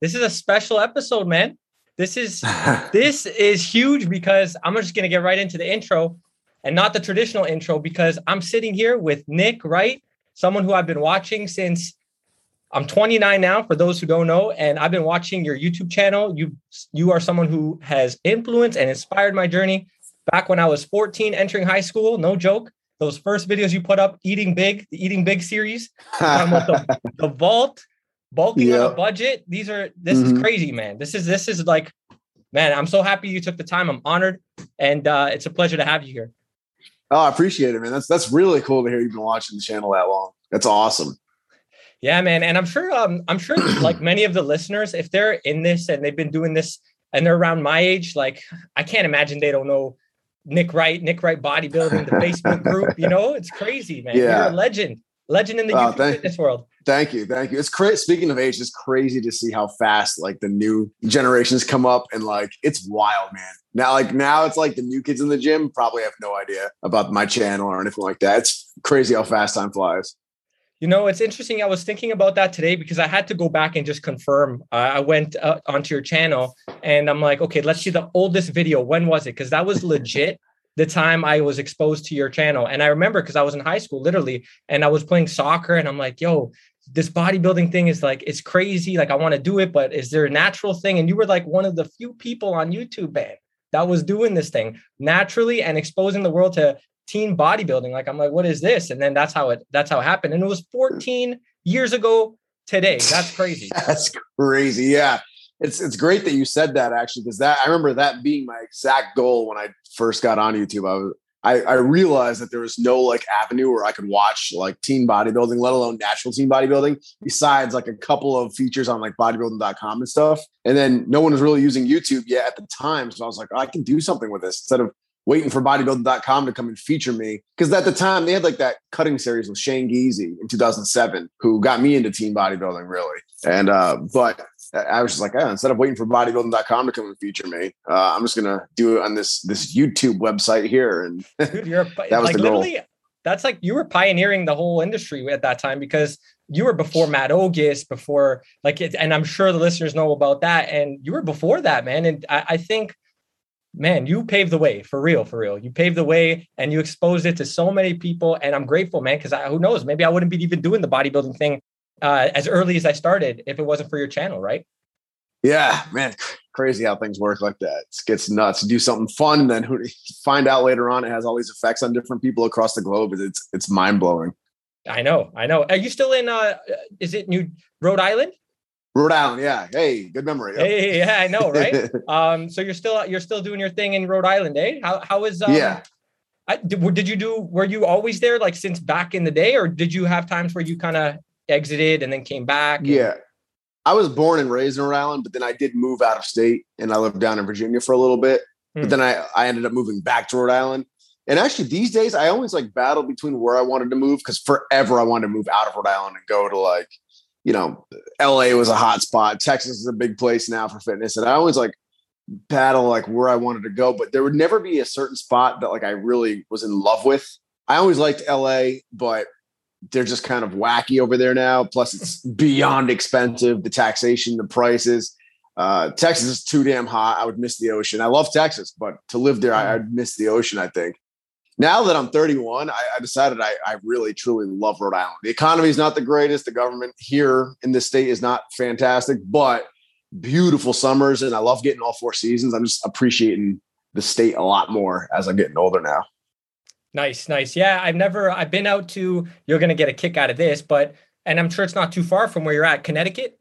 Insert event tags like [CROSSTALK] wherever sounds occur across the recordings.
this is a special episode, man. This is [LAUGHS] this is huge because I'm just gonna get right into the intro and not the traditional intro because I'm sitting here with Nick Wright, someone who I've been watching since I'm 29 now, for those who don't know, and I've been watching your YouTube channel. You you are someone who has influenced and inspired my journey back when I was 14, entering high school. No joke. Those first videos you put up, eating big, the eating big series, [LAUGHS] the, the, vault, bulking on a budget. These are this mm-hmm. is crazy, man. This is this is like, man. I'm so happy you took the time. I'm honored, and uh, it's a pleasure to have you here. Oh, I appreciate it, man. That's that's really cool to hear you've been watching the channel that long. That's awesome. Yeah, man. And I'm sure um I'm sure [CLEARS THROAT] like many of the listeners, if they're in this and they've been doing this and they're around my age, like I can't imagine they don't know Nick Wright, Nick Wright bodybuilding, the Facebook group. You [LAUGHS] know, it's crazy, man. Yeah. You're a legend. Legend in the oh, fitness world. Thank you. Thank you. It's crazy. Speaking of age, it's crazy to see how fast like the new generations come up and like it's wild, man. Now, like now it's like the new kids in the gym probably have no idea about my channel or anything like that. It's crazy how fast time flies. You know, it's interesting. I was thinking about that today because I had to go back and just confirm. Uh, I went uh, onto your channel and I'm like, okay, let's see the oldest video. When was it? Because that was legit the time I was exposed to your channel. And I remember because I was in high school, literally, and I was playing soccer, and I'm like, yo, this bodybuilding thing is like, it's crazy. Like, I want to do it, but is there a natural thing? And you were like one of the few people on YouTube, man, that was doing this thing naturally and exposing the world to teen bodybuilding. Like, I'm like, what is this? And then that's how it that's how it happened. And it was 14 years ago today. That's crazy. [LAUGHS] that's crazy. Yeah it's it's great that you said that actually because that I remember that being my exact goal when I first got on YouTube. I was I, I realized that there was no like avenue where I could watch like teen bodybuilding, let alone natural teen bodybuilding, besides like a couple of features on like bodybuilding.com and stuff. And then no one was really using YouTube yet at the time. So I was like, oh, I can do something with this instead of waiting for bodybuilding.com to come and feature me. Because at the time they had like that cutting series with Shane Geezy in 2007, who got me into teen bodybuilding really. And uh, but I was just like, oh, instead of waiting for bodybuilding.com to come and feature me, uh, I'm just gonna do it on this this YouTube website here. And [LAUGHS] Dude, you're that was like, the goal. That's like you were pioneering the whole industry at that time because you were before Matt Ogus, before like it, and I'm sure the listeners know about that. And you were before that, man. And I, I think, man, you paved the way for real, for real. You paved the way and you exposed it to so many people. And I'm grateful, man, because who knows, maybe I wouldn't be even doing the bodybuilding thing uh, as early as I started if it wasn't for your channel, right? Yeah, man, crazy how things work like that. It gets nuts. Do something fun, and then who, [LAUGHS] find out later on it has all these effects on different people across the globe. It's it's mind blowing. I know, I know. Are you still in? uh Is it New Rhode Island? Rhode Island, yeah. Hey, good memory. Yep. Hey, yeah, I know, right? [LAUGHS] um, so you're still you're still doing your thing in Rhode Island, eh? How how is um, yeah? I, did, did you do? Were you always there, like since back in the day, or did you have times where you kind of exited and then came back? And- yeah. I was born and raised in Rhode Island, but then I did move out of state and I lived down in Virginia for a little bit. Hmm. But then I, I ended up moving back to Rhode Island. And actually, these days, I always like battle between where I wanted to move because forever I wanted to move out of Rhode Island and go to like, you know, LA was a hot spot. Texas is a big place now for fitness. And I always like battle like where I wanted to go, but there would never be a certain spot that like I really was in love with. I always liked LA, but they're just kind of wacky over there now. Plus, it's beyond expensive. The taxation, the prices. Uh, Texas is too damn hot. I would miss the ocean. I love Texas, but to live there, I, would miss the ocean. I think. Now that I'm 31, I, I decided I, I, really truly love Rhode Island. The economy is not the greatest. The government here in this state is not fantastic, but beautiful summers, and I love getting all four seasons. I'm just appreciating the state a lot more as I'm getting older now. Nice, nice. Yeah, I've never I've been out to you're gonna get a kick out of this, but and I'm sure it's not too far from where you're at, Connecticut.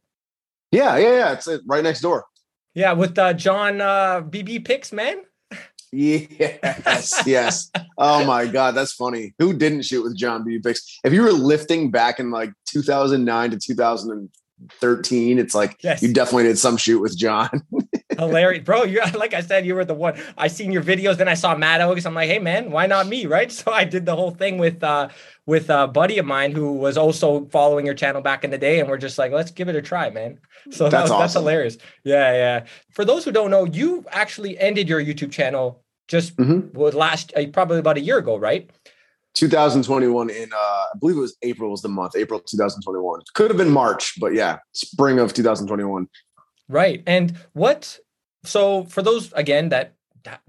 Yeah, yeah, yeah. It's right next door. Yeah, with uh, John uh, BB Picks, man. Yes, [LAUGHS] yes. Oh my God, that's funny. Who didn't shoot with John BB Picks? If you were lifting back in like 2009 to 2013, it's like yes. you definitely did some shoot with John. [LAUGHS] Hilarious, bro. You're [LAUGHS] like I said, you were the one. I seen your videos, then I saw Matt Ogus. I'm like, hey man, why not me, right? [LAUGHS] So I did the whole thing with uh with a buddy of mine who was also following your channel back in the day, and we're just like, let's give it a try, man. [LAUGHS] So that's that was, awesome. that's hilarious. Yeah, yeah. For those who don't know, you actually ended your YouTube channel just mm-hmm. last uh, probably about a year ago, right? 2021 in uh I believe it was April was the month, April 2021. Could have been March, but yeah, spring of 2021. Right. And what, so for those, again, that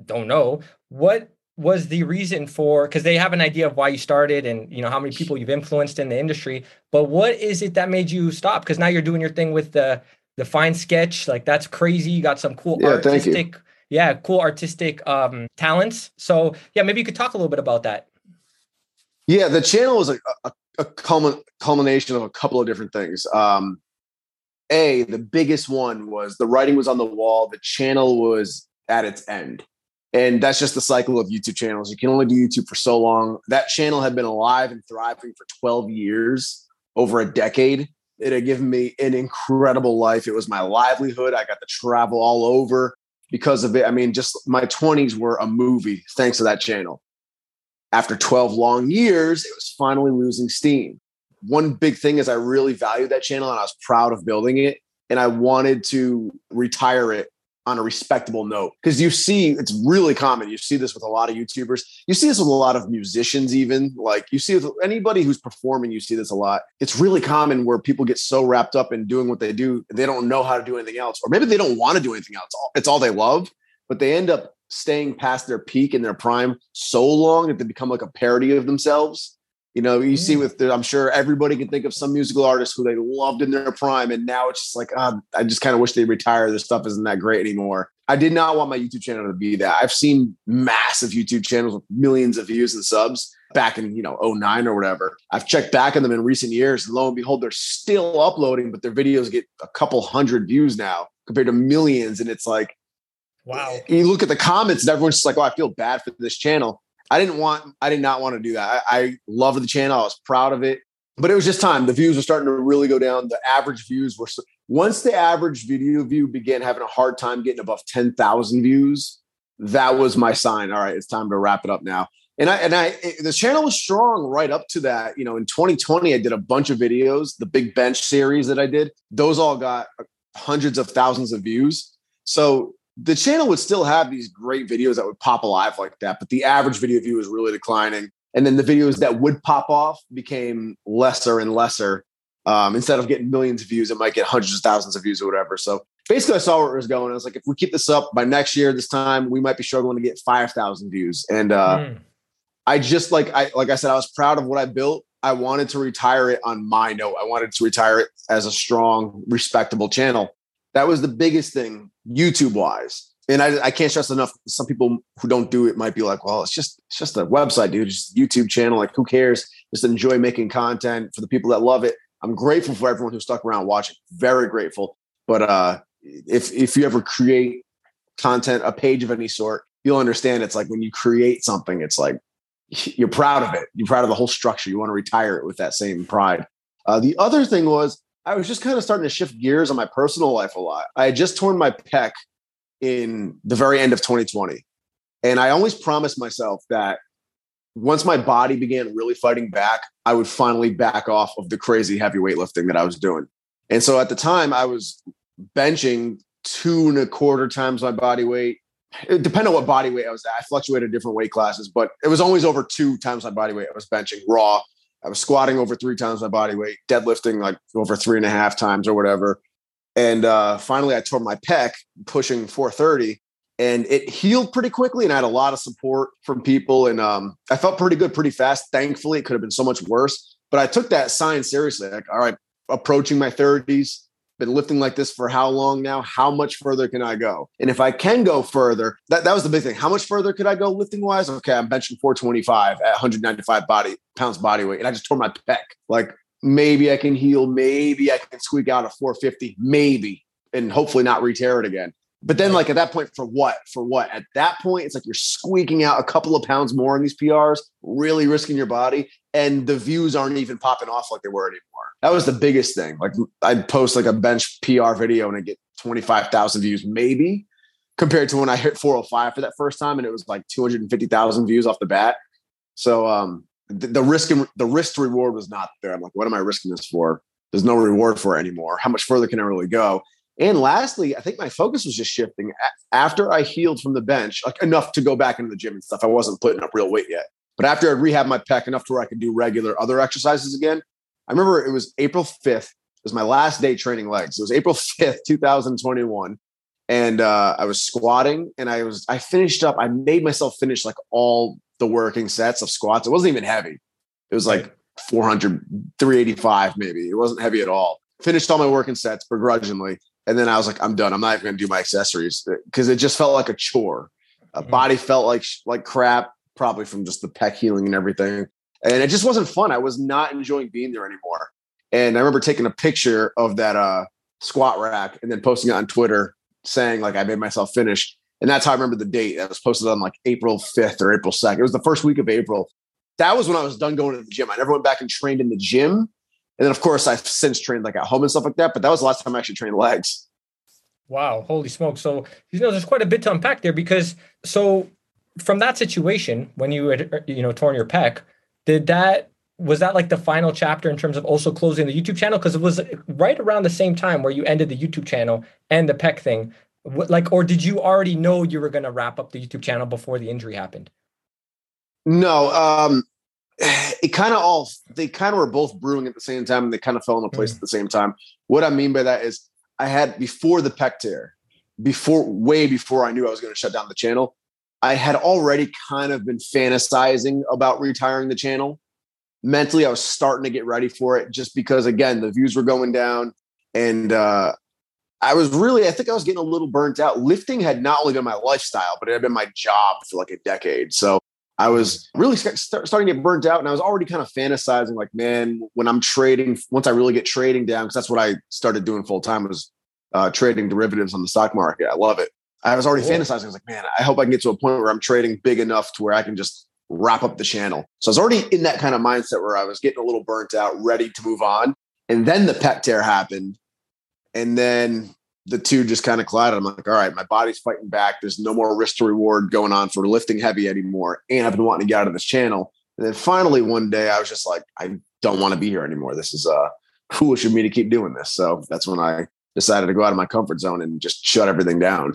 don't know, what was the reason for, because they have an idea of why you started and, you know, how many people you've influenced in the industry, but what is it that made you stop? Because now you're doing your thing with the, the fine sketch. Like that's crazy. You got some cool Yeah, artistic, yeah, cool artistic um talents. So yeah, maybe you could talk a little bit about that. Yeah, the channel was a, a, a culmin- culmination of a couple of different things. Um, a, the biggest one was the writing was on the wall. The channel was at its end. And that's just the cycle of YouTube channels. You can only do YouTube for so long. That channel had been alive and thriving for 12 years, over a decade. It had given me an incredible life. It was my livelihood. I got to travel all over because of it. I mean, just my 20s were a movie thanks to that channel. After 12 long years, it was finally losing steam. One big thing is I really valued that channel and I was proud of building it. And I wanted to retire it on a respectable note. Because you see it's really common. You see this with a lot of youtubers. You see this with a lot of musicians even. Like you see with anybody who's performing you see this a lot. It's really common where people get so wrapped up in doing what they do they don't know how to do anything else. Or maybe they don't want to do anything else. It's all they love but they end up staying past their peak and their prime so long that they become like a parody of themselves you know, you see mm. with the, I'm sure everybody can think of some musical artists who they loved in their prime, and now it's just like, oh, I just kind of wish they retire. Their stuff isn't that great anymore. I did not want my YouTube channel to be that. I've seen massive YouTube channels with millions of views and subs back in, you know, 09 or whatever. I've checked back on them in recent years, and lo and behold, they're still uploading, but their videos get a couple hundred views now compared to millions. And it's like, Wow. You look at the comments, and everyone's just like, oh, I feel bad for this channel. I didn't want, I did not want to do that. I, I loved the channel. I was proud of it, but it was just time. The views were starting to really go down. The average views were, once the average video view began having a hard time getting above 10,000 views, that was my sign. All right, it's time to wrap it up now. And I, and I, it, the channel was strong right up to that. You know, in 2020, I did a bunch of videos, the Big Bench series that I did, those all got uh, hundreds of thousands of views. So the channel would still have these great videos that would pop alive like that, but the average video view was really declining. And then the videos that would pop off became lesser and lesser. Um, instead of getting millions of views, it might get hundreds of thousands of views or whatever. So basically, I saw where it was going. I was like, if we keep this up by next year, this time we might be struggling to get five thousand views. And uh, mm. I just like I like I said, I was proud of what I built. I wanted to retire it on my note. I wanted to retire it as a strong, respectable channel. That was the biggest thing YouTube wise. And I, I can't stress enough. Some people who don't do it might be like, well, it's just it's just a website, dude. Just YouTube channel. Like, who cares? Just enjoy making content for the people that love it. I'm grateful for everyone who stuck around watching. Very grateful. But uh, if if you ever create content, a page of any sort, you'll understand. It's like when you create something, it's like you're proud of it. You're proud of the whole structure. You want to retire it with that same pride. Uh, the other thing was I was just kind of starting to shift gears on my personal life a lot. I had just torn my pec in the very end of 2020. And I always promised myself that once my body began really fighting back, I would finally back off of the crazy heavy weightlifting that I was doing. And so at the time, I was benching two and a quarter times my body weight. It depended on what body weight I was at. I fluctuated different weight classes, but it was always over two times my body weight. I was benching raw I was squatting over three times my body weight, deadlifting like over three and a half times or whatever. And uh, finally, I tore my pec pushing 430 and it healed pretty quickly. And I had a lot of support from people. And um, I felt pretty good pretty fast. Thankfully, it could have been so much worse. But I took that sign seriously. Like, all right, approaching my 30s, been lifting like this for how long now? How much further can I go? And if I can go further, that, that was the big thing. How much further could I go lifting wise? Okay, I'm benching 425 at 195 body pounds body weight, and I just tore my pec. Like maybe I can heal, maybe I can squeak out a 450, maybe, and hopefully not re-tear it again. But then, like at that point, for what? For what? At that point, it's like you're squeaking out a couple of pounds more on these PRs, really risking your body, and the views aren't even popping off like they were anymore. That was the biggest thing. Like I'd post like a bench PR video and I get twenty five thousand views, maybe, compared to when I hit four hundred five for that first time, and it was like two hundred and fifty thousand views off the bat. So um, the, the risk and the risk to reward was not there. I'm like, what am I risking this for? There's no reward for it anymore. How much further can I really go? And lastly, I think my focus was just shifting after I healed from the bench, like enough to go back into the gym and stuff. I wasn't putting up real weight yet. But after I rehabbed my pec enough to where I could do regular other exercises again, I remember it was April 5th It was my last day training legs. It was April 5th, 2021. And uh, I was squatting and I was, I finished up, I made myself finish like all the working sets of squats. It wasn't even heavy. It was like 400, 385 maybe. It wasn't heavy at all. Finished all my working sets begrudgingly. And then I was like, I'm done. I'm not even going to do my accessories because it just felt like a chore. A mm-hmm. body felt like like crap, probably from just the pec healing and everything. And it just wasn't fun. I was not enjoying being there anymore. And I remember taking a picture of that uh, squat rack and then posting it on Twitter saying like I made myself finish. And that's how I remember the date. That was posted on like April 5th or April 2nd. It was the first week of April. That was when I was done going to the gym. I never went back and trained in the gym. And then of course I've since trained like at home and stuff like that. But that was the last time I actually trained legs. Wow, holy smoke. So you know there's quite a bit to unpack there because so from that situation when you had you know torn your pec, did that was that like the final chapter in terms of also closing the YouTube channel? Because it was right around the same time where you ended the YouTube channel and the pec thing. Like, or did you already know you were going to wrap up the YouTube channel before the injury happened? No, um, [SIGHS] it kind of all they kind of were both brewing at the same time, and they kind of fell into place mm. at the same time. What I mean by that is, I had before the pec tear, before way before I knew I was going to shut down the channel, I had already kind of been fantasizing about retiring the channel mentally I was starting to get ready for it just because again the views were going down and uh, I was really I think I was getting a little burnt out. Lifting had not only been my lifestyle, but it had been my job for like a decade. So I was really start, starting to get burnt out, and I was already kind of fantasizing like, man, when I'm trading, once I really get trading down, because that's what I started doing full time was uh, trading derivatives on the stock market. I love it. I was already cool. fantasizing. I was like, man, I hope I can get to a point where I'm trading big enough to where I can just wrap up the channel. So I was already in that kind of mindset where I was getting a little burnt out, ready to move on. And then the pec tear happened. And then the two just kind of collided. I'm like, all right, my body's fighting back. There's no more risk to reward going on for lifting heavy anymore. And I've been wanting to get out of this channel. And then finally one day I was just like, I don't want to be here anymore. This is uh foolish of me to keep doing this. So that's when I decided to go out of my comfort zone and just shut everything down.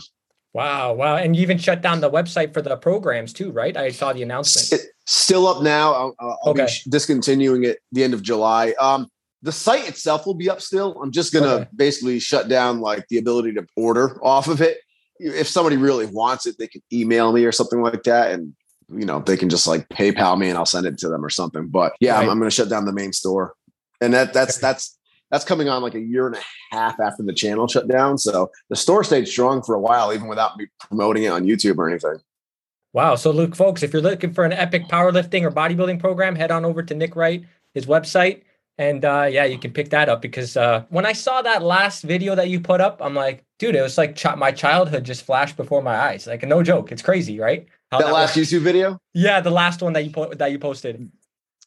Wow, wow. And you even shut down the website for the programs too, right? I saw the announcement. still up now. I'll, I'll okay. be discontinuing it the end of July. Um, the site itself will be up still. I'm just going to okay. basically shut down like the ability to order off of it. If somebody really wants it, they can email me or something like that. And, you know, they can just like PayPal me and I'll send it to them or something. But yeah, right. I'm, I'm going to shut down the main store. And that that's, that's, that's coming on like a year and a half after the channel shut down. So the store stayed strong for a while, even without me promoting it on YouTube or anything. Wow. So, Luke, folks, if you're looking for an epic powerlifting or bodybuilding program, head on over to Nick Wright, his website. And uh, yeah, you can pick that up because uh, when I saw that last video that you put up, I'm like, dude, it was like ch- my childhood just flashed before my eyes. Like, no joke. It's crazy, right? That, that last works. YouTube video? Yeah, the last one that you po- that you posted.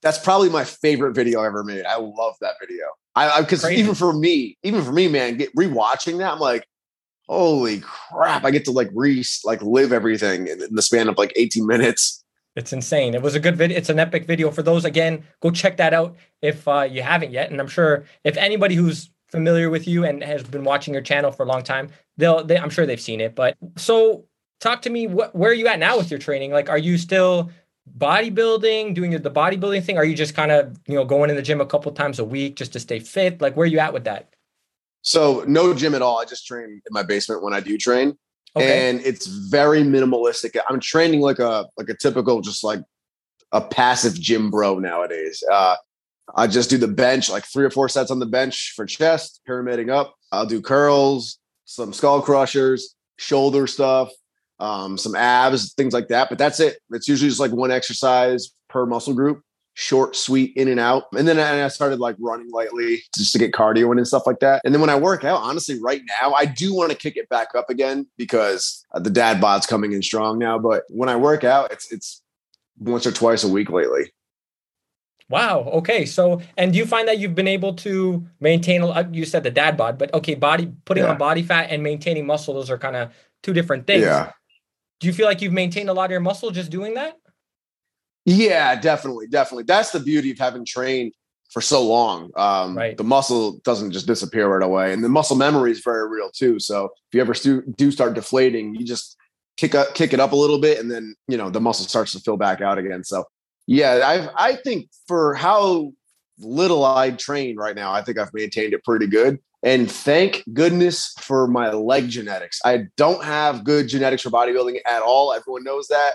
That's probably my favorite video I ever made. I love that video. I because even for me, even for me, man, get rewatching that, I'm like, holy crap! I get to like re like live everything in, in the span of like 18 minutes. It's insane. It was a good video. It's an epic video. For those, again, go check that out if uh, you haven't yet. And I'm sure if anybody who's familiar with you and has been watching your channel for a long time, they'll. They, I'm sure they've seen it. But so, talk to me. What, where are you at now with your training? Like, are you still bodybuilding, doing the bodybuilding thing? Are you just kind of, you know, going in the gym a couple times a week just to stay fit? Like where are you at with that? So no gym at all. I just train in my basement when I do train. Okay. And it's very minimalistic. I'm training like a like a typical just like a passive gym bro nowadays. Uh I just do the bench, like three or four sets on the bench for chest, pyramiding up. I'll do curls, some skull crushers, shoulder stuff, um, some abs, things like that. But that's it. It's usually just like one exercise per muscle group, short, sweet, in and out. And then I started like running lightly just to get cardio in and stuff like that. And then when I work out, honestly, right now, I do want to kick it back up again because uh, the dad bod's coming in strong now. But when I work out, it's it's once or twice a week lately. Wow. Okay. So, and do you find that you've been able to maintain? You said the dad bod, but okay, body putting yeah. on body fat and maintaining muscle; those are kind of two different things. Yeah do you feel like you've maintained a lot of your muscle just doing that? Yeah, definitely, definitely. That's the beauty of having trained for so long. Um, right. The muscle doesn't just disappear right away, and the muscle memory is very real too. So if you ever do start deflating, you just kick up, kick it up a little bit, and then you know the muscle starts to fill back out again. So yeah, I I think for how little I train right now, I think I've maintained it pretty good. And thank goodness for my leg genetics. I don't have good genetics for bodybuilding at all. Everyone knows that,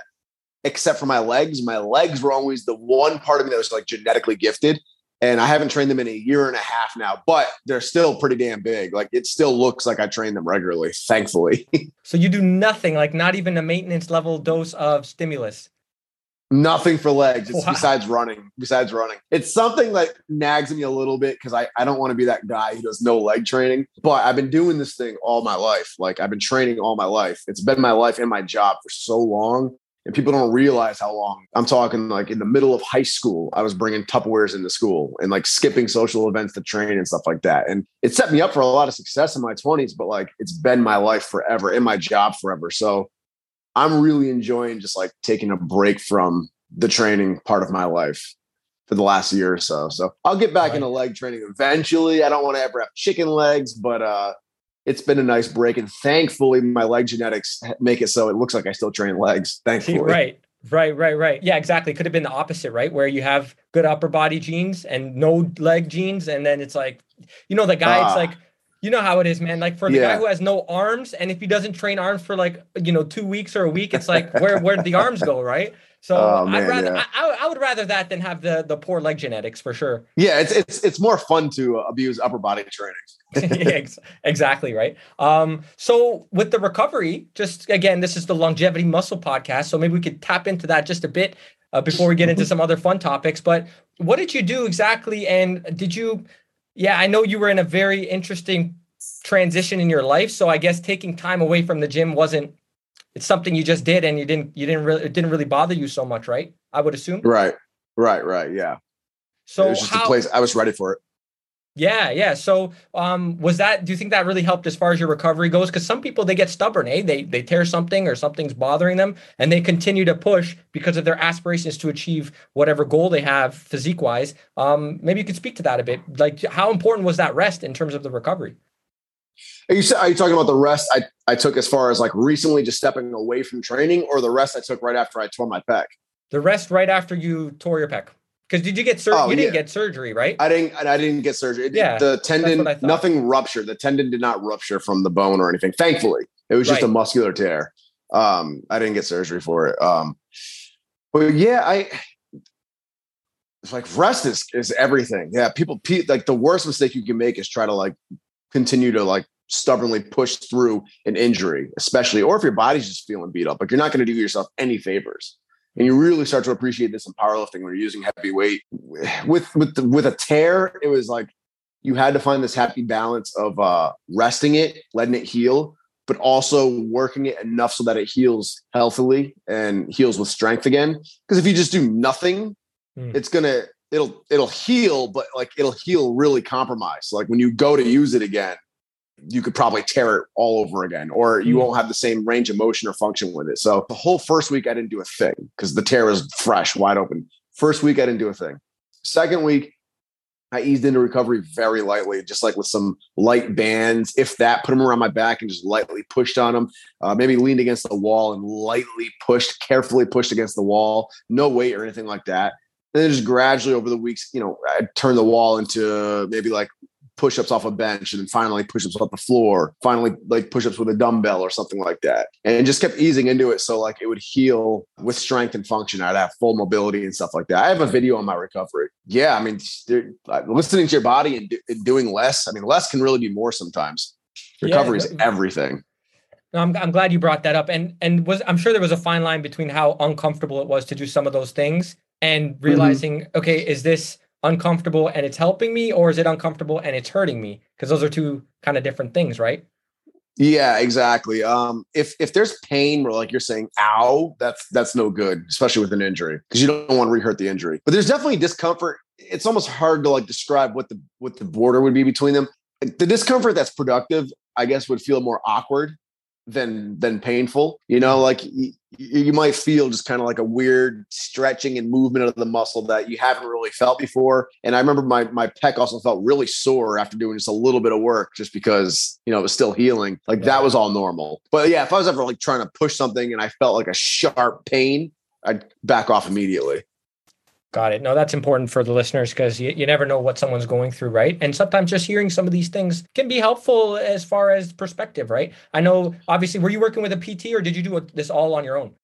except for my legs. My legs were always the one part of me that was like genetically gifted. And I haven't trained them in a year and a half now, but they're still pretty damn big. Like it still looks like I train them regularly, thankfully. [LAUGHS] so you do nothing, like not even a maintenance level dose of stimulus. Nothing for legs. It's wow. besides running. Besides running, it's something that nags me a little bit because I, I don't want to be that guy who does no leg training. But I've been doing this thing all my life. Like I've been training all my life. It's been my life and my job for so long, and people don't realize how long. I'm talking like in the middle of high school, I was bringing Tupperwares into school and like skipping social events to train and stuff like that. And it set me up for a lot of success in my 20s. But like it's been my life forever and my job forever. So I'm really enjoying just like taking a break from the training part of my life for the last year or so. So I'll get back right. into leg training eventually. I don't want to ever have chicken legs, but uh it's been a nice break. And thankfully my leg genetics make it so it looks like I still train legs. Thankfully. [LAUGHS] Right. Right, right, right. Yeah, exactly. Could have been the opposite, right? Where you have good upper body genes and no leg genes, and then it's like, you know, the guy, uh, it's ah. like you know how it is, man. Like for the yeah. guy who has no arms, and if he doesn't train arms for like you know two weeks or a week, it's like where where the arms go, right? So [LAUGHS] oh, man, I'd rather yeah. I, I, would rather that than have the the poor leg genetics for sure. Yeah, it's it's it's more fun to abuse upper body training. [LAUGHS] [LAUGHS] yeah, exactly right. Um, so with the recovery, just again, this is the longevity muscle podcast, so maybe we could tap into that just a bit uh, before we get into some other fun topics. But what did you do exactly, and did you yeah, I know you were in a very interesting transition in your life. So I guess taking time away from the gym wasn't it's something you just did and you didn't you didn't really it didn't really bother you so much, right? I would assume. Right. Right, right. Yeah. So it was just how, a place I was ready for it. Yeah, yeah. So, um, was that? Do you think that really helped as far as your recovery goes? Because some people they get stubborn, eh? They they tear something or something's bothering them, and they continue to push because of their aspirations to achieve whatever goal they have physique wise. Um, maybe you could speak to that a bit. Like, how important was that rest in terms of the recovery? Are you, are you talking about the rest I, I took as far as like recently just stepping away from training, or the rest I took right after I tore my pec? The rest right after you tore your pec. Because did you get surgery? Oh, you didn't get surgery, right? I didn't. I didn't get surgery. It, yeah, the tendon, nothing ruptured. The tendon did not rupture from the bone or anything. Thankfully, it was just right. a muscular tear. Um, I didn't get surgery for it. Um, but yeah, I. It's like rest is is everything. Yeah, people like the worst mistake you can make is try to like continue to like stubbornly push through an injury, especially or if your body's just feeling beat up. Like you're not going to do yourself any favors and you really start to appreciate this in powerlifting when you're using heavy weight. With with the, with a tear it was like you had to find this happy balance of uh resting it letting it heal but also working it enough so that it heals healthily and heals with strength again. Because if you just do nothing mm. it's gonna it'll it'll heal but like it'll heal really compromised. Like when you go to use it again you could probably tear it all over again, or you mm. won't have the same range of motion or function with it. So the whole first week, I didn't do a thing because the tear was fresh, wide open. First week, I didn't do a thing. Second week, I eased into recovery very lightly, just like with some light bands, if that, put them around my back and just lightly pushed on them. Uh, maybe leaned against the wall and lightly pushed, carefully pushed against the wall. No weight or anything like that. And then just gradually over the weeks, you know, I turned the wall into maybe like push-ups off a bench and then finally push-ups off the floor finally like push-ups with a dumbbell or something like that. And just kept easing into it so like it would heal with strength and function. I'd have full mobility and stuff like that. I have a video on my recovery. Yeah i mean listening to your body and, do, and, doing less i mean less can really be more sometimes. Recovery yeah, is everything. No, I'm, I'm glad you brought that up. And and was i'm sure there was a fine line between how uncomfortable it was to do some of those things and mm-hmm. realizing mm-hmm. okay is this uncomfortable and it's helping me or is it uncomfortable and it's hurting me? Because those are two kind of different things right? Yeah exactly. Um if if there's pain or like you're saying ow that's that's no good especially with an injury because you don't want to re-hurt the injury. But there's definitely discomfort. It's almost hard to like describe what the what the border would be between them. The discomfort that's productive i guess would feel more awkward than than painful you know mm. like you, you might feel just kind of like a weird stretching and movement of the muscle that you haven't really felt before and i remember my my pec also felt really sore after doing just a little bit of work just because you know it was still healing like yeah. that was all normal. But yeah if i was ever like trying to push something and i felt like a sharp pain i'd back off immediately Got it. No, that's important for the listeners because you, you never know what someone's going through, right? And sometimes just hearing some of these things can be helpful as far as perspective, right? I know, obviously, were you working with a PT or did you do this all on your own?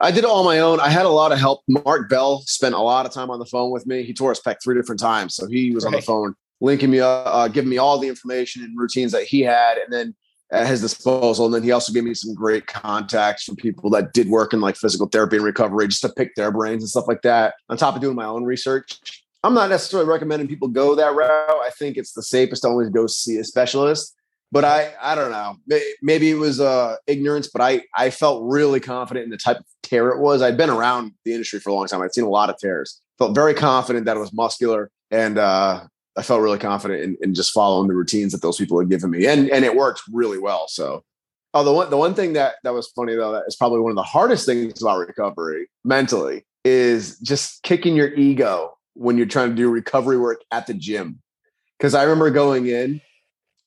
I did it all on my own. I had a lot of help. Mark Bell spent a lot of time on the phone with me. He tore his pec three different times. So he was right. on the phone, linking me up, uh, giving me all the information and routines that he had. And then at his disposal. And then he also gave me some great contacts from people that did work in like physical therapy and recovery just to pick their brains and stuff like that. On top of doing my own research, I'm not necessarily recommending people go that route. I think it's the safest to always go see a specialist. But I, I don't know. Maybe it was uh, ignorance, but I, I felt really confident in the type of tear it was. I'd been around the industry for a long time. I'd seen a lot of tears. Felt very confident that it was muscular, and uh, I felt really confident in, in, just following the routines that those people had given me, and and it worked really well. So, oh, the one the one thing that that was funny though that is probably one of the hardest things about recovery mentally is just kicking your ego when you're trying to do recovery work at the gym. Because I remember going in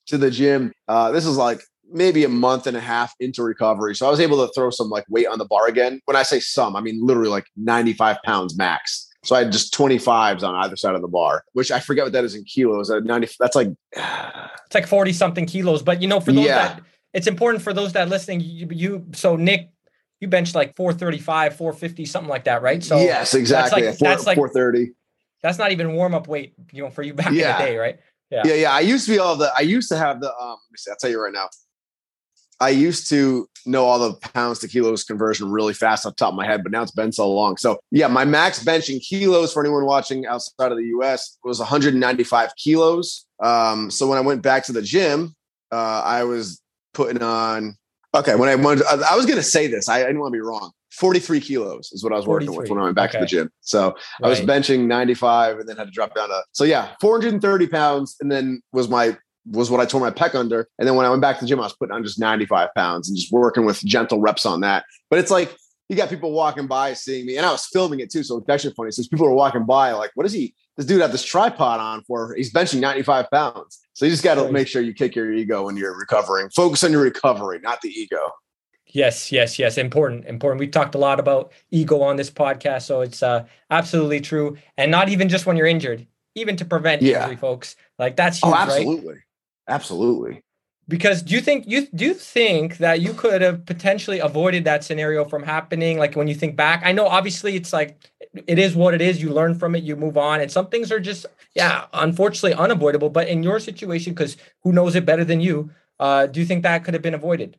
to the gym. Uh, this is like maybe a month and a half into recovery, so I was able to throw some like weight on the bar again. When I say some, I mean literally like 95 pounds max. So I had just 25s on either side of the bar, which I forget what that is in kilos. At 90, that's like [SIGHS] it's like 40 something kilos. But you know, for those yeah. that it's important for those that listening, you, you so Nick, you benched like 435, 450, something like that, right? So yes, exactly. That's like, Four, that's like 430. That's not even warm up weight, you know, for you back yeah. in the day, right? Yeah. yeah, yeah. I used to be all the I used to have the um let me see, I'll tell you right now. I used to know all the pounds to kilos conversion really fast off top of my head, but now it's been so long. So yeah, my max bench in kilos for anyone watching outside of the US was 195 kilos. Um, so when I went back to the gym, uh, I was putting on okay. When I wanted, I was going to say this. I, I didn't want to be wrong. 43 kilos is what I was working with when I went back okay. to the gym. So right. I was benching 95 and then had to drop down to so yeah, 430 pounds, and then was my was what I tore my pec under. And then when I went back to the gym, I was putting on just 95 pounds and just working with gentle reps on that. But it's like you got people walking by seeing me, and I was filming it too. So it's actually funny. Since people are walking by, like, what is he? This dude have this tripod on for? He's benching 95 pounds. So you just got to make sure you kick your ego when you're recovering. Focus on your recovery, not the ego. Yes, yes, yes. Important, important. We've talked a lot about ego on this podcast, so it's uh, absolutely true. And not even just when you're injured, even to prevent yeah. injury, folks. Like that's oh, huge, oh, absolutely. Right? Absolutely. Because do you think you do you think that you could have potentially avoided that scenario from happening? Like when you think back, I know obviously it's like it is what it is. You learn from it, you move on, and some things are just yeah, unfortunately unavoidable. But in your situation, because who knows it better than you, uh, do you think that could have been avoided?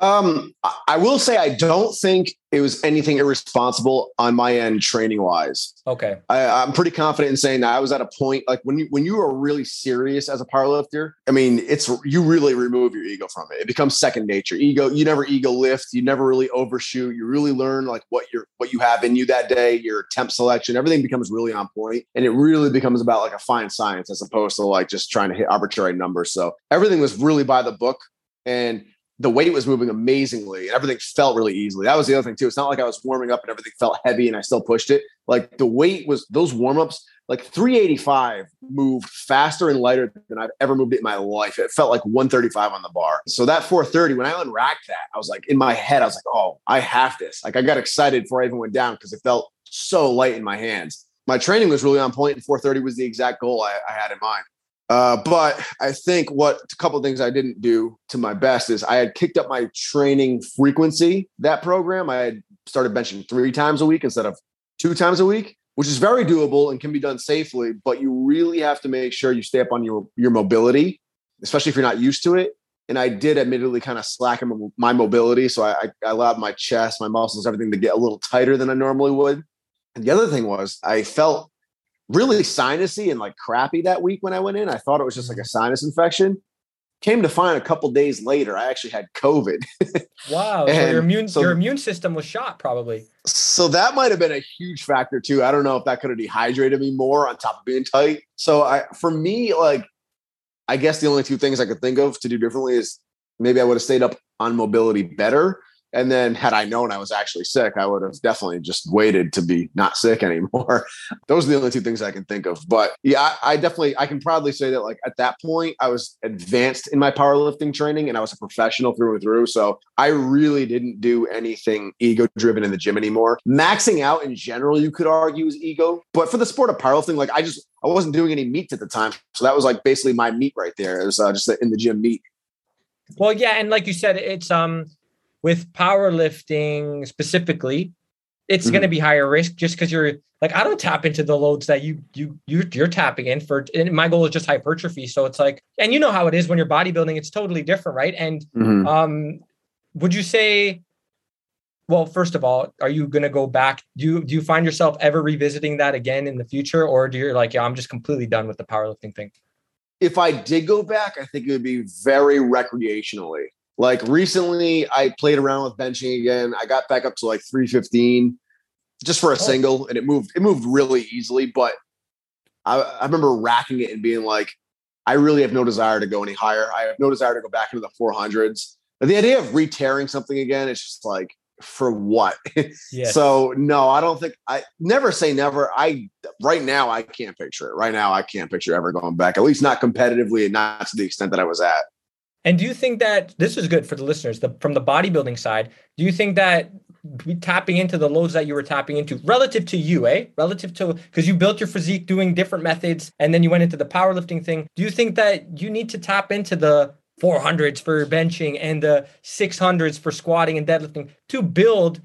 Um, I will say I don't think it was anything irresponsible on my end, training wise. Okay, I, am pretty confident in saying that I was at a point like when you when you are really serious as a powerlifter. I mean, it's you really remove your ego from it. It becomes second nature. Ego, you never ego lift. You never really overshoot. You really learn like what you're what you have in you that day. Your temp selection, everything becomes really on point, and it really becomes about like a fine science as opposed to like just trying to hit arbitrary numbers. So everything was really by the book, and the weight was moving amazingly and everything felt really easily. That was the other thing too. It's not like I was warming up and everything felt heavy and I still pushed it. Like the weight was those warm ups, like 385 moved faster and lighter than I've ever moved it in my life. It felt like 135 on the bar. So that 430, when I unracked that, I was like in my head, I was like, oh, I have this. Like I got excited before I even went down because it felt so light in my hands. My training was really on point, and 430 was the exact goal I, I had in mind. Uh, but I think what a couple of things I didn't do to my best is I had kicked up my training frequency. That program I had started benching three times a week instead of two times a week, which is very doable and can be done safely. But you really have to make sure you stay up on your your mobility, especially if you're not used to it. And I did admittedly kind of slacken my mobility, so I, I allowed my chest, my muscles, everything to get a little tighter than I normally would. And the other thing was I felt really sinusy and like crappy that week when I went in. I thought it was just like a mm-hmm. sinus infection. Came to find a couple days later, I actually had COVID. wow! [LAUGHS] so your immune so, your immune system was shot, probably. So that might have been a huge factor too. I don't know if that could have dehydrated me more on top of being tight. So I, for me, like, I guess the only two things I could think of to do differently is maybe I would have stayed up on mobility better And then had I known I was actually sick, I would have definitely just waited to be not sick [LAUGHS] anymore. Those are the only two things I can think of. But yeah, I, I definitely I can proudly say that like at that point I was advanced in my powerlifting training and I was a professional through and through. So I really didn't do anything ego driven in the gym anymore. Maxing out in general, you could argue is ego. But for the sport of powerlifting, like I just I wasn't doing any meets at the time. So that was like basically my meet right there. It was uh, just in the gym meet. Well, yeah, and like you said, it's um with powerlifting specifically, it's mm-hmm. going to be higher risk just because you're like I don't tap into the loads that you you you you're tapping in for. And my goal is just hypertrophy, so it's like, and you know how it is when you're bodybuilding, it's totally different, right? And mm-hmm. um, would you say? Well, first of all, are you going to go back? Do you do you find yourself ever revisiting that again in the future, or do you like, yeah, I'm just completely done with the powerlifting thing? If I did go back, I think it would be very recreationally. Like recently, I played around with benching again. I got back up to like 315 just for a oh. single, and it moved. It moved really easily, but I, I remember racking it and being like, I really have no desire to go any higher. I have no desire to go back into the 400s. But the idea of re-tearing something again, it's just like for what? [LAUGHS] Yes. so no, I don't think I never say never. I right now I can't picture it. Right now I can't picture ever going back, at least not competitively and not to the extent that I was at. And do you think that this is good for the listeners the, from the bodybuilding side? Do you think that tapping into the loads that you were tapping into relative to you, eh? Relative to because you built your physique doing different methods and then you went into the powerlifting thing. Do you think that you need to tap into the 400s for benching and the 600s for squatting and deadlifting to build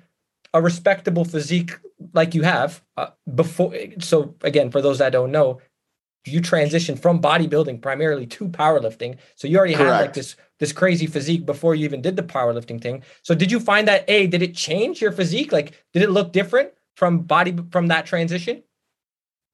a respectable physique like you have uh, before? So, again, for those that don't know, you transitioned from bodybuilding primarily to powerlifting. So you already Correct. had like this this crazy physique before you even did the powerlifting thing. So did you find that a did it change your physique? Like did it look different from body from that transition?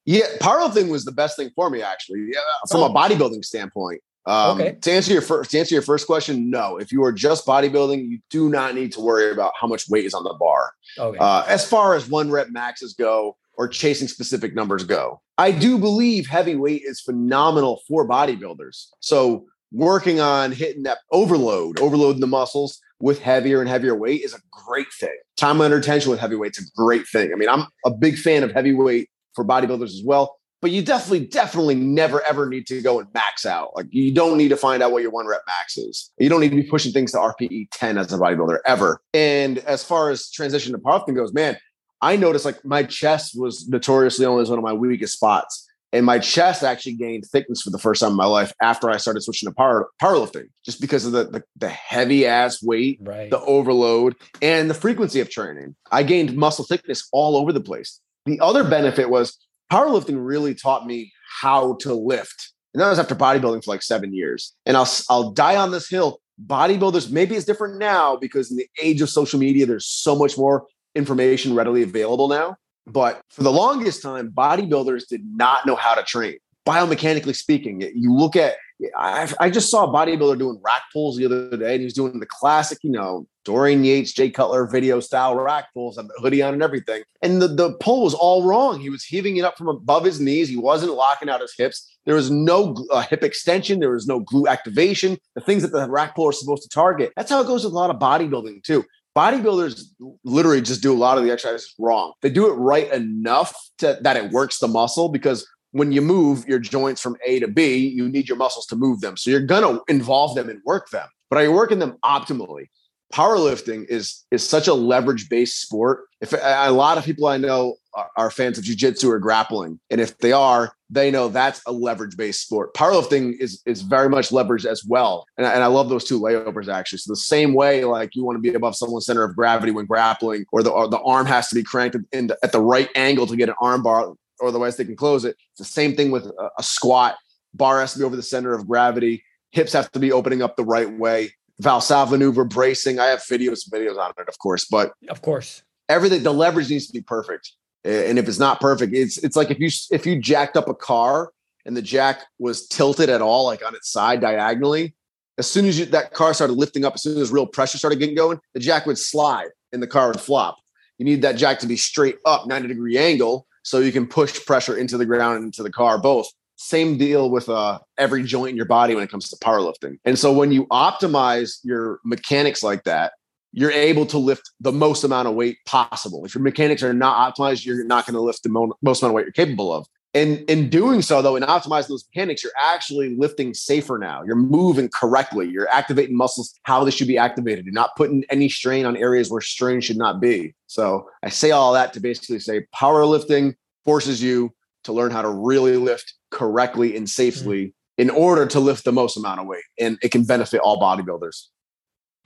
Yeah, powerlifting was the best thing for me actually. Yeah, from oh. a bodybuilding standpoint. Um, okay. To answer your first to answer your first question, no. If you are just bodybuilding, you do not need to worry about how much weight is on the bar. Okay. Uh, as far as one rep maxes go, or chasing specific numbers go. I do believe heavyweight is phenomenal for bodybuilders. So working on hitting that overload, overloading the muscles with heavier and heavier weight is a great thing. Time under tension with heavyweight's a great thing. I mean, I'm a big fan of heavyweight for bodybuilders as well, but you definitely, definitely never ever need to go and max out. Like you don't need to find out what your one rep max is. You don't need to be pushing things to RPE 10 as a bodybuilder ever. And as far as transition to powerlifting goes, man, I noticed like my chest was notoriously always one of my weakest spots. And my chest actually gained thickness for the first time in my life after I started switching to power powerlifting, just because of the the, the heavy ass weight, right. the overload, and the frequency of training. I gained muscle thickness all over the place. The other benefit was powerlifting really taught me how to lift. And that was after bodybuilding for like seven years. And I'll I'll die on this hill. Bodybuilders, maybe it's different now because in the age of social media, there's so much more information readily available now. But for the longest time, bodybuilders did not know how to train. Biomechanically speaking, you look at, I, I just saw a bodybuilder doing rack pulls the other day, and he was doing the classic, you know, Dorian Yates, Jay Cutler video style rack pulls, and the hoodie on and everything. And the, the pull was all wrong. He was heaving it up from above his knees. He wasn't locking out his hips. There was no uh, hip extension. There was no glute activation. The things that the rack pull are supposed to target. That's how it goes with a lot of bodybuilding too bodybuilders literally just do a lot of the exercises wrong. They do it right enough to, that it works the muscle because when you move your joints from A to B, you need your muscles to move them. So you're going to involve them and work them. But are you working them optimally? Powerlifting is is such a leverage based sport. If a lot of people I know are, are fans of jiu-jitsu or grappling, and if they are, they know that's a leverage based sport. Powerlifting is is very much leverage as well, and I, and I love those two layovers actually. So the same way, like you want to be above someone's center of gravity when grappling, or the or the arm has to be cranked in the, at the right angle to get an arm bar, or otherwise they can close it. It's the same thing with a, a squat. Bar has to be over the center of gravity. Hips have to be opening up the right way. Valsalva maneuver, bracing. I have videos, videos on it, of course, but of course, everything. The leverage needs to be perfect. And if it's not perfect, it's it's like if you if you jacked up a car and the jack was tilted at all, like on its side diagonally, as soon as you, that car started lifting up, as soon as real pressure started getting going, the jack would slide and the car would flop. You need that jack to be straight up, 90 degree angle, so you can push pressure into the ground and into the car both. Same deal with uh, every joint in your body when it comes to powerlifting. And so when you optimize your mechanics like that, you're able to lift the most amount of weight possible. If your mechanics are not optimized, you're not going to lift the mo- most amount of weight you're capable of. And in doing so, though, in optimizing those mechanics, you're actually lifting safer now. You're moving correctly. You're activating muscles how they should be activated. You're not putting any strain on areas where strain should not be. So I say all that to basically say powerlifting forces you to learn how to really lift correctly and safely mm-hmm. in order to lift the most amount of weight. And it can benefit all bodybuilders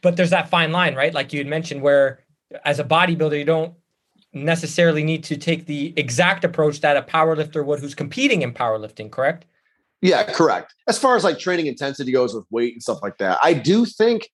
but there's that fine line, right? Like you had mentioned, where as a bodybuilder, you don't necessarily need to take the exact approach that a powerlifter would who's competing in powerlifting, correct? Yeah, correct. As far as like training intensity goes with weight and stuff like that, I do think,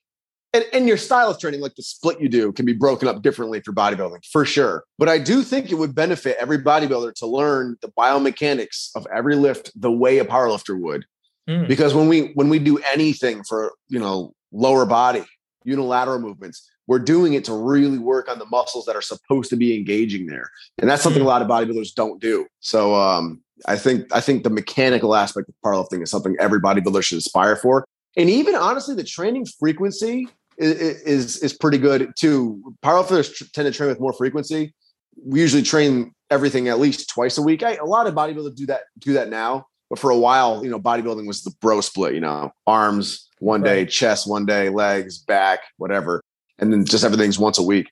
and, and your style of training, like the split you do, can be broken up differently for bodybuilding for sure. But I do think it would benefit every bodybuilder to learn the biomechanics of every lift the way a powerlifter would. Mm. Because when we when we do anything for you know lower body, unilateral movements. We're doing it to really work on the muscles that are supposed to be engaging there. And that's something a hmm. lot of bodybuilders don't do. So um, I think I think the mechanical aspect of powerlifting is something every bodybuilder should aspire for. And even honestly, the training frequency is is, is pretty good too. Powerlifters tend to train with more frequency. We usually train everything at least twice a week. I, a lot of bodybuilders do that do that now, but for a while, you know, bodybuilding was the bro split. You know, arms, one day, right. chest one day, legs, back, whatever. And then just everything's once a week.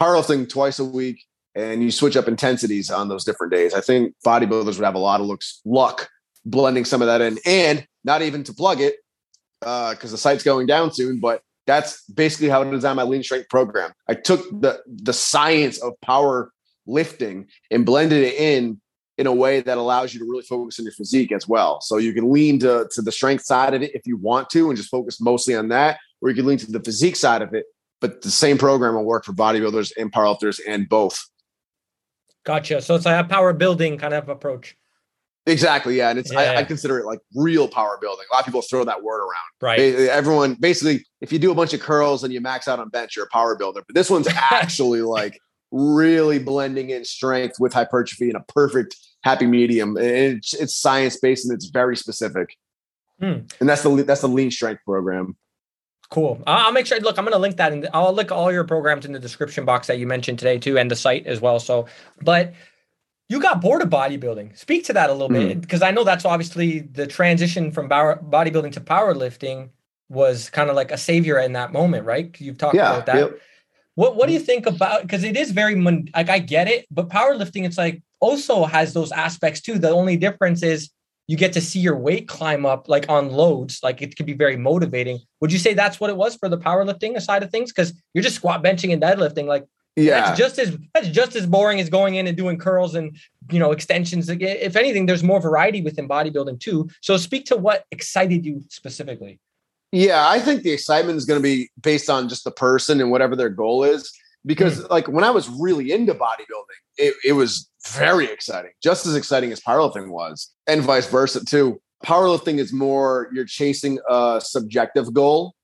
Powerlifting twice a week, and you switch up intensities on those different days. I think bodybuilders would have a lot of looks luck blending some of that in, and not even to plug it because uh, the site's going down soon. But that's basically how I designed my lean strength program. I took the the science of power lifting and blended it in in a way that allows you to really focus on your physique as well. So you can lean to, to the strength side of it if you want to and just focus mostly on that, or you can lean to the physique side of it. But the same program will work for bodybuilders and powerlifters and both. Gotcha. So it's like a power building kind of approach. Exactly. Yeah. And it's, yeah. I, I, consider it like real power building. A lot of people throw that word around. Right. Everyone basically, if you do a bunch of curls and you max out on bench, you're a power builder. But this one's [LAUGHS] actually like really blending in strength with hypertrophy in a perfect happy medium. It's, it's science based and it's very specific. Hmm. And that's the that's the lean strength program. Cool. I'll make sure. Look, I'm going to link that, and I'll link all your programs in the description box that you mentioned today too, and the site as well. So, but you got bored of bodybuilding. Speak to that a little mm. bit because I know that's obviously the transition from bodybuilding to powerlifting was kind of like a savior in that moment, right? You've talked yeah, about that. Yep. What What do you mm. think about? Because it is very like I get it, but powerlifting, it's like also has those aspects too. The only difference is you get to see your weight climb up like on loads. Like it can be very motivating. Would you say that's what it was for the powerlifting side of things? Because you're just squat benching and deadlifting. Like yeah, that's just as that's just as boring as going in and doing curls and you know extensions. If anything, there's more variety within bodybuilding too. So speak to what excited you specifically. Yeah, I think the excitement is going to be based on just the person and whatever their goal is. Because mm. like when I was really into bodybuilding, it, it was very exciting, just as exciting as powerlifting was, and vice versa too. Powerlifting is more you're chasing a subjective goal.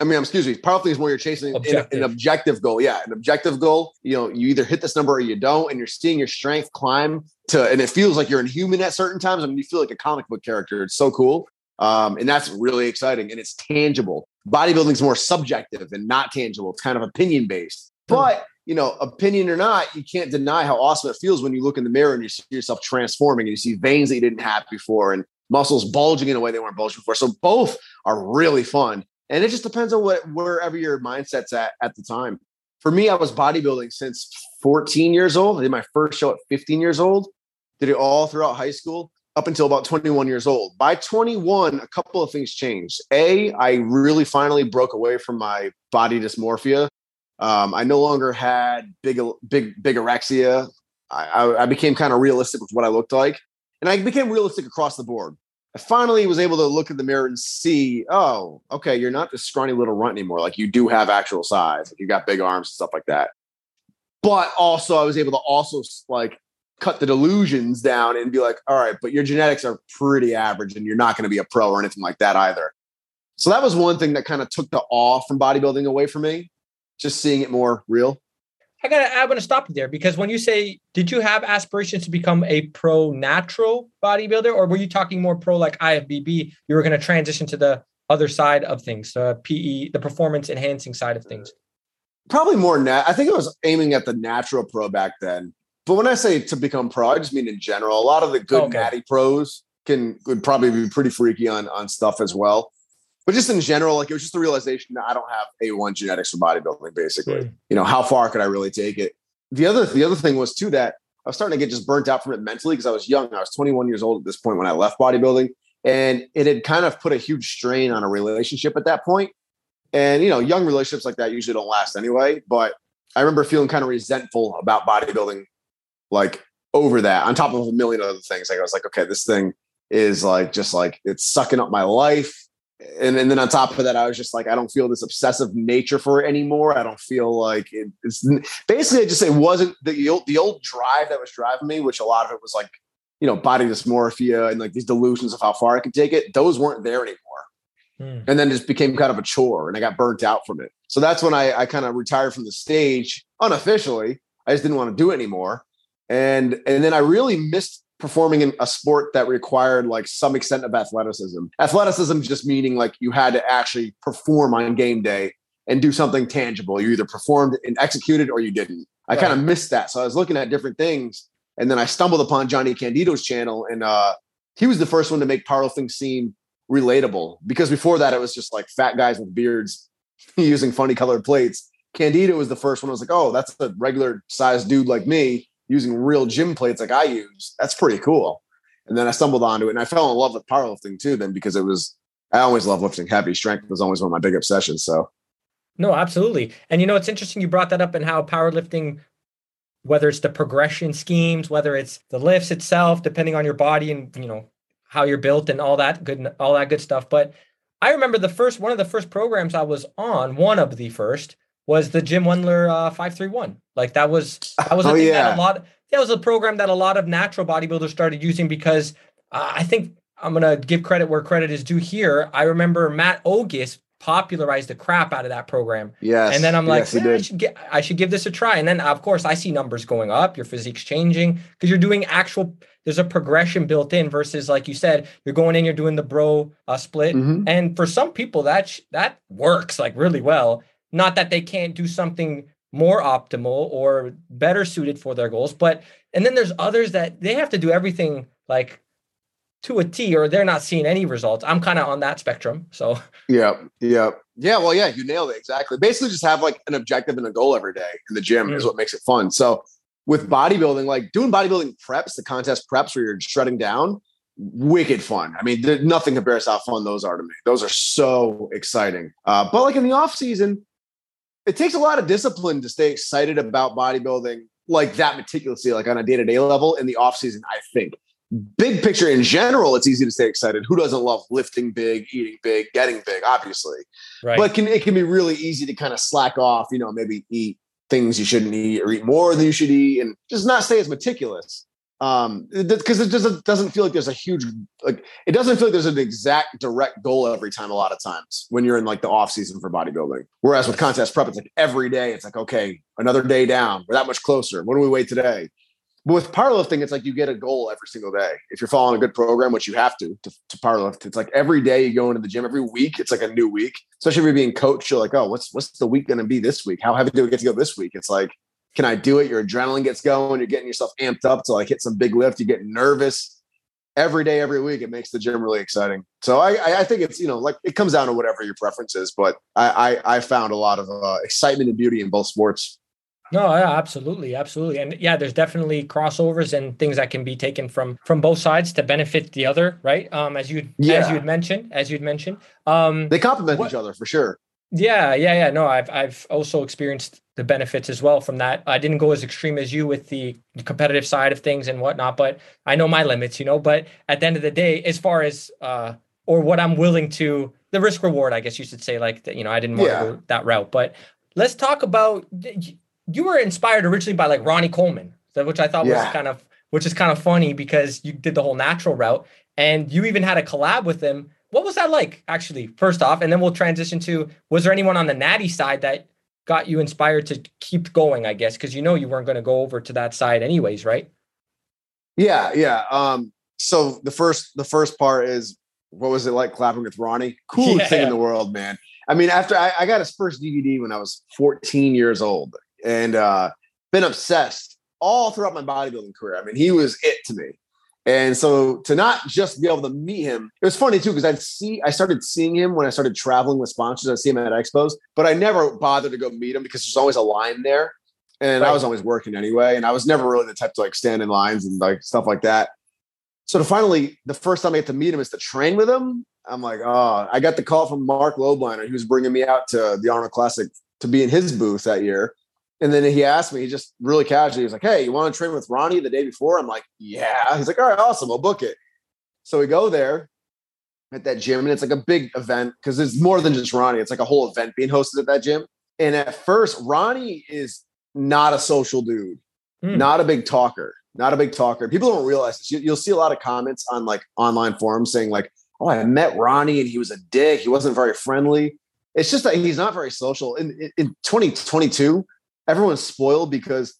I mean, excuse me. Powerlifting is more you're chasing an, an, objective goal. Yeah, an objective goal. You know, you either hit this number or you don't, and you're seeing your strength climb to, and it feels like you're inhuman at certain times. I mean, you feel like a comic book character. It's so cool. Um, and that's really exciting and it's tangible. Bodybuilding is more subjective and not tangible. It's kind of opinion based. Hmm. But, you know, opinion or not, you can't deny how awesome it feels when you look in the mirror and you see yourself transforming and you see veins that you didn't have before and muscles bulging in a way they weren't bulging before. So both are really fun. And it just depends on what wherever your mindset's at at the time. For me, I was bodybuilding since 14 years old. I did my first show at 15 years old. Did it all throughout high school up until about 21 years old. By 21, a couple of things changed. A, I really finally broke away from my body dysmorphia. Um, I no longer had big, big, bigorexia. I, I became kind of realistic with what I looked like, and I became realistic across the board. I finally was able to look in the mirror and see, oh, okay, you're not this scrawny little runt anymore. Like you do have actual size. Like you got big arms and stuff like that. But also, I was able to also like cut the delusions down and be like, all right, but your genetics are pretty average and you're not going to be a pro or anything like that either. So that was one thing that kind of took the awe from bodybuilding away from me, just seeing it more real. I gotta I'm gonna stop you there because when you say did you have aspirations to become a pro natural bodybuilder or were you talking more pro like IFBB? You were gonna transition to the other side of things, the PE, the performance enhancing side of things. probably more nat. I think it was aiming at the natural pro back then. But when I say to become pro, I just mean in general. A lot of the good okay. natty pros can would probably be pretty freaky on on stuff as well. But just in general, like it was just the realization that I don't have A1 genetics for bodybuilding, basically. Mm. You know, how far could I really take it? The other the other thing was too that I was starting to get just burnt out from it mentally because I was young. I was 21 years old at this point when I left bodybuilding. And it had kind of put a huge strain on a relationship at that point. And, you know, young relationships like that usually don't last anyway. But I remember feeling kind of resentful about bodybuilding, like over that, on top of a million other things. Like I was like, okay, this thing is like just like it's sucking up my life. And, and then on top of that, I was just like, I don't feel this obsessive nature for it anymore. I don't feel like it, it's basically I just say it wasn't the old, the old drive that was driving me, which a lot of it was like, you know, body dysmorphia and like these delusions of how far I could take it. Those weren't there anymore. Hmm. And then it just became kind of a chore and I got burnt out from it. So that's when I, I kind of retired from the stage unofficially. I just didn't want to do it anymore. And and then I really missed performing in a sport that required like some extent of athleticism. Athleticism just meaning like you had to actually perform on game day and do something tangible. You either performed and executed or you didn't. I right. kind of missed that. So I was looking at different things and then I stumbled upon Johnny Candido's channel and uh he was the first one to make powerlifting seem relatable because before that it was just like fat guys with beards [LAUGHS] using funny colored plates. Candido was the first one. I was like, oh, that's a regular sized dude like me using real gym plates like I use. That's pretty cool. And then I stumbled onto it and I fell in love with powerlifting too, then because it was, I always love lifting heavy. Strength was always one of my big obsessions. So, no, absolutely. And you know, it's interesting you brought that up and how powerlifting, whether it's the progression schemes, whether it's the lifts itself, depending on your body and, you know, how you're built and all that good, all that good stuff. But I remember the first, one of the first programs I was on, one of the first, was the Jim Wendler uh, 531. Like that was that was a oh, thing yeah. that a lot that was a program that a lot of natural bodybuilders started using because uh, I think I'm gonna give credit where credit is due here. I remember Matt Ogus popularized the crap out of that program. Yes. And then I'm like, yes, I should get I should give this a try. And then of course I see numbers going up, your physique's changing because you're doing actual there's a progression built in versus like you said, you're going in, you're doing the bro uh, split. Mm-hmm. And for some people that sh- that works like really well. Not that they can't do something more optimal or better suited for their goals, but and then there's others that they have to do everything like to a T or they're not seeing any results. I'm kind of on that spectrum. So yeah, yeah. Yeah, well, yeah, you nailed it exactly. Basically just have like an objective and a goal every day in the gym mm. is what makes it fun. So with bodybuilding, like doing bodybuilding preps, the contest preps where you're shredding down, wicked fun. I mean, nothing compares how fun those are to me. Those are so exciting. Uh, but like in the off season, it takes a lot of discipline to stay excited about bodybuilding like that meticulously, like on a day-to-day level in the off season, I think. Big picture in general, it's easy to stay excited. Who doesn't love lifting big, eating big, getting big, obviously. Right. But can, it can be really easy to kind of slack off, you know, maybe eat things you shouldn't eat or eat more than you should eat and just not stay as meticulous um because it doesn't doesn't feel like there's a huge like it doesn't feel like there's an exact direct goal every time a lot of times when you're in like the off season for bodybuilding. Whereas with contest prep it's like every day it's like okay another day down. We're that much closer. What do we weigh today? But with powerlifting it's like you get a goal every single day. If you're following a good program which you have to to, to powerlift it's like every day you go into the gym every week it's like a new week. Especially if you're being coached you're like oh what's what's the week going to be this week? How heavy do we get to go this week? It's like can I do it? Your adrenaline gets going. You're getting yourself amped up to like hit some big lift. You get nervous every day, every week. It makes the gym really exciting. So I, I think it's you know like it comes down to whatever your preference is, but I I, I found a lot of uh, excitement and beauty in both sports. No, yeah, absolutely, absolutely, and yeah, there's definitely crossovers and things that can be taken from from both sides to benefit the other, right? Um, as you yeah. as you'd mentioned, as you'd mentioned, um, they complement each other for sure. Yeah, yeah, yeah. No, I've I've also experienced the benefits as well from that. I didn't go as extreme as you with the competitive side of things and whatnot, but I know my limits, you know. But at the end of the day, as far as uh or what I'm willing to the risk reward, I guess you should say, like you know, I didn't want yeah. to go that route. But let's talk about you were inspired originally by like Ronnie Coleman, which I thought yeah. was kind of which is kind of funny because you did the whole natural route and you even had a collab with him what was that like, actually, first off? And then we'll transition to was there anyone on the natty side that got you inspired to keep going, I guess? Because you know you weren't going to go over to that side anyways, right? Yeah, yeah. Um, so the first the first part is what was it like clapping with Ronnie? Coolest [LAUGHS] yeah. thing in the world, man. I mean, after I, I, got his first DVD when I was 14 years old and uh, been obsessed all throughout my bodybuilding career. I mean, he was it to me. And so to not just be able to meet him, it was funny too, because I'd see I started seeing him when I started traveling with sponsors. I'd see him at expos, but I never bothered to go meet him because there's always a line there. And right. I was always working anyway. And I was never really the type to like stand in lines and like stuff like that. So to finally, the first time I get to meet him is to train with him. I'm like, oh, I got the call from Mark Lobliner. He was bringing me out to the Arnold Classic to be in his booth that year. And then he asked me, he just really casually, he was like, Hey, you want to train with Ronnie the day before? I'm like, Yeah. He's like, All right, awesome. I'll book it. So we go there at that gym, and it's like a big event because it's more than just Ronnie. It's like a whole event being hosted at that gym. And at first, Ronnie is not a social dude, hmm. not a big talker, not a big talker. People don't realize this. You, will see a lot of comments on like online forums saying, like, oh, I met Ronnie and he was a dick. He wasn't very friendly. It's just that he's not very social. In, in 2022, everyone's spoiled because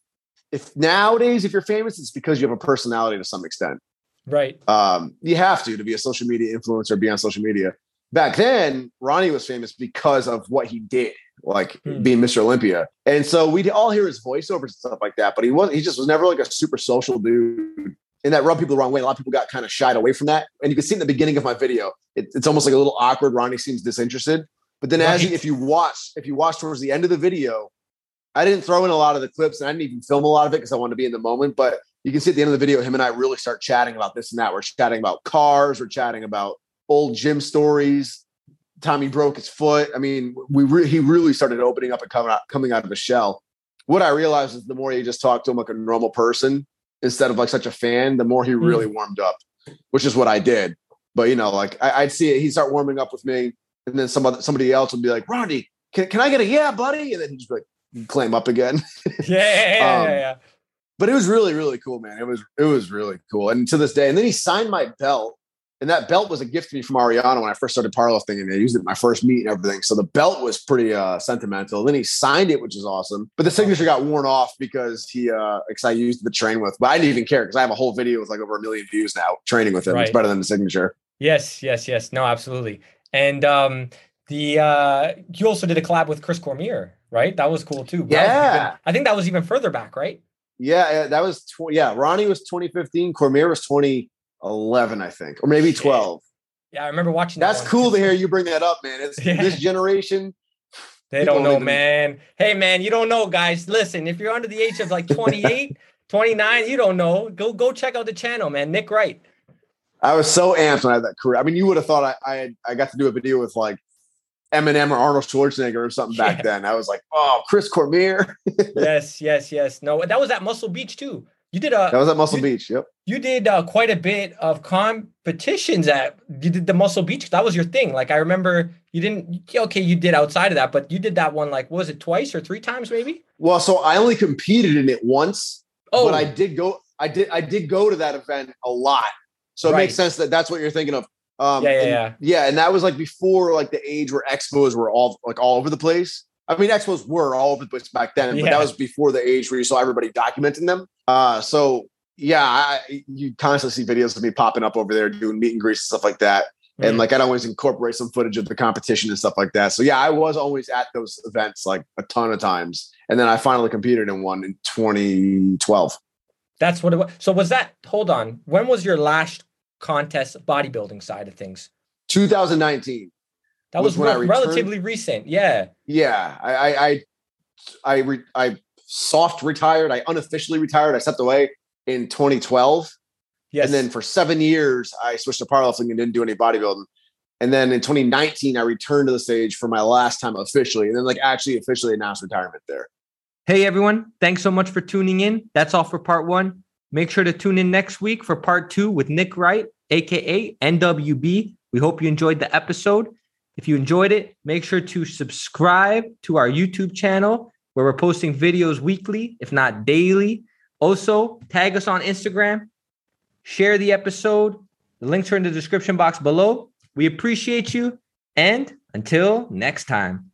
if nowadays if you're famous it's because you have a personality to some extent. Right. Um, you have to to be a social media influencer be on social media. Back then ronnie was famous because of what he did like hmm. being mr olympia. And so we'd all hear his voiceovers and stuff like that but he was he just was never like a super social dude. And that rubbed people the wrong way. A lot of people got kind of shied away from that. And you can see in the beginning of my video. It, it's almost like a little awkward. Ronnie seems disinterested. But then right. as you, if you watch if you watch towards the end of the video I didn't throw in a lot of the clips and I didn't even film a lot of it because I wanted to be in the moment. But you can see at the end of the video, him and I really start chatting about this and that. We're chatting about cars, we're chatting about old gym stories. Tommy broke his foot. I mean, we re- he really started opening up and coming out coming out of his shell. What I realized is the more you just talk to him like a normal person instead of like such a fan, the more he hmm. really mm. warmed up, which is what I did. But you know, like I, would see it, he'd start warming up with me, and then somebody somebody else would be like, Ronnie, can, can I get a yeah, buddy? And then he'd just be like, claim up again. [LAUGHS] yeah, yeah, um, yeah, yeah. But it was really, really cool, man. It was it was really cool. And to this day, and then he signed my belt. And that belt was a gift to me from Ariana when I first started powerlifting, and I used it my first meet and everything. So the belt was pretty uh, sentimental. Then he signed it, which is awesome. But the signature got worn off because he, uh, because I used the train with. But I didn't even care because I have a whole video with like over a million views now training with him. Right. It's better than the signature. Yes, yes, yes. No, absolutely. And um, the uh, you also did a collab with Chris Cormier, right? That was cool too. Yeah, even, I think that was even further back, right? Yeah, that was tw- yeah. Ronnie was 2015. Cormier was 2011, I think, or maybe 12. Yeah, I remember watching. That's that cool to hear you bring that up, man. It's [LAUGHS] yeah. this generation. They don't know, man. Hey, man, you don't know, guys. Listen, if you're under the age of like [LAUGHS] 28, 29, you don't know. Go go check out the channel, man. Nick Wright. I was so amped when I had that career. I mean, you would have thought I I, had, I got to do a video with like Eminem or Arnold Schwarzenegger or something back yeah. then. I was like, oh, Chris Cormier. [LAUGHS] yes, yes, yes. No, that was at Muscle Beach too. You did a that was at Muscle you, Beach. Yep. You did uh, quite a bit of competitions at you did the Muscle Beach. That was your thing. Like I remember you didn't. Okay, you did outside of that, but you did that one like was it twice or three times maybe? Well, so I only competed in it once. Oh, but I did go. I did. I did go to that event a lot. So it right. makes sense that that's what you're thinking of. Um, yeah, yeah, and, yeah. Yeah, and that was like before like the age where expos were all like all over the place. I mean, expos were all over the place back then, yeah. but that was before the age where you saw everybody documenting them. Uh, so yeah, I, you constantly see videos of me popping up over there doing meet and greets and stuff like that. Mm-hmm. And like I'd always incorporate some footage of the competition and stuff like that. So yeah, I was always at those events like a ton of times. And then I finally competed in one in 2012. That's what it was. So was that hold on. When was your last contest bodybuilding side of things? 2019. That was, was re- relatively recent. Yeah. Yeah. I, I, I, I, re- I soft retired. I unofficially retired. I stepped away in 2012. Yes. And then for seven years, I switched to powerlifting and didn't do any bodybuilding. And then in 2019, I returned to the stage for my last time officially, and then like actually officially announced retirement there. Hey everyone, thanks so much for tuning in. That's all for part one. Make sure to tune in next week for part two with Nick Wright, aka NWB. We hope you enjoyed the episode. If you enjoyed it, make sure to subscribe to our YouTube channel where we're posting videos weekly, if not daily. Also, tag us on Instagram, share the episode. The links are in the description box below. We appreciate you. And until next time.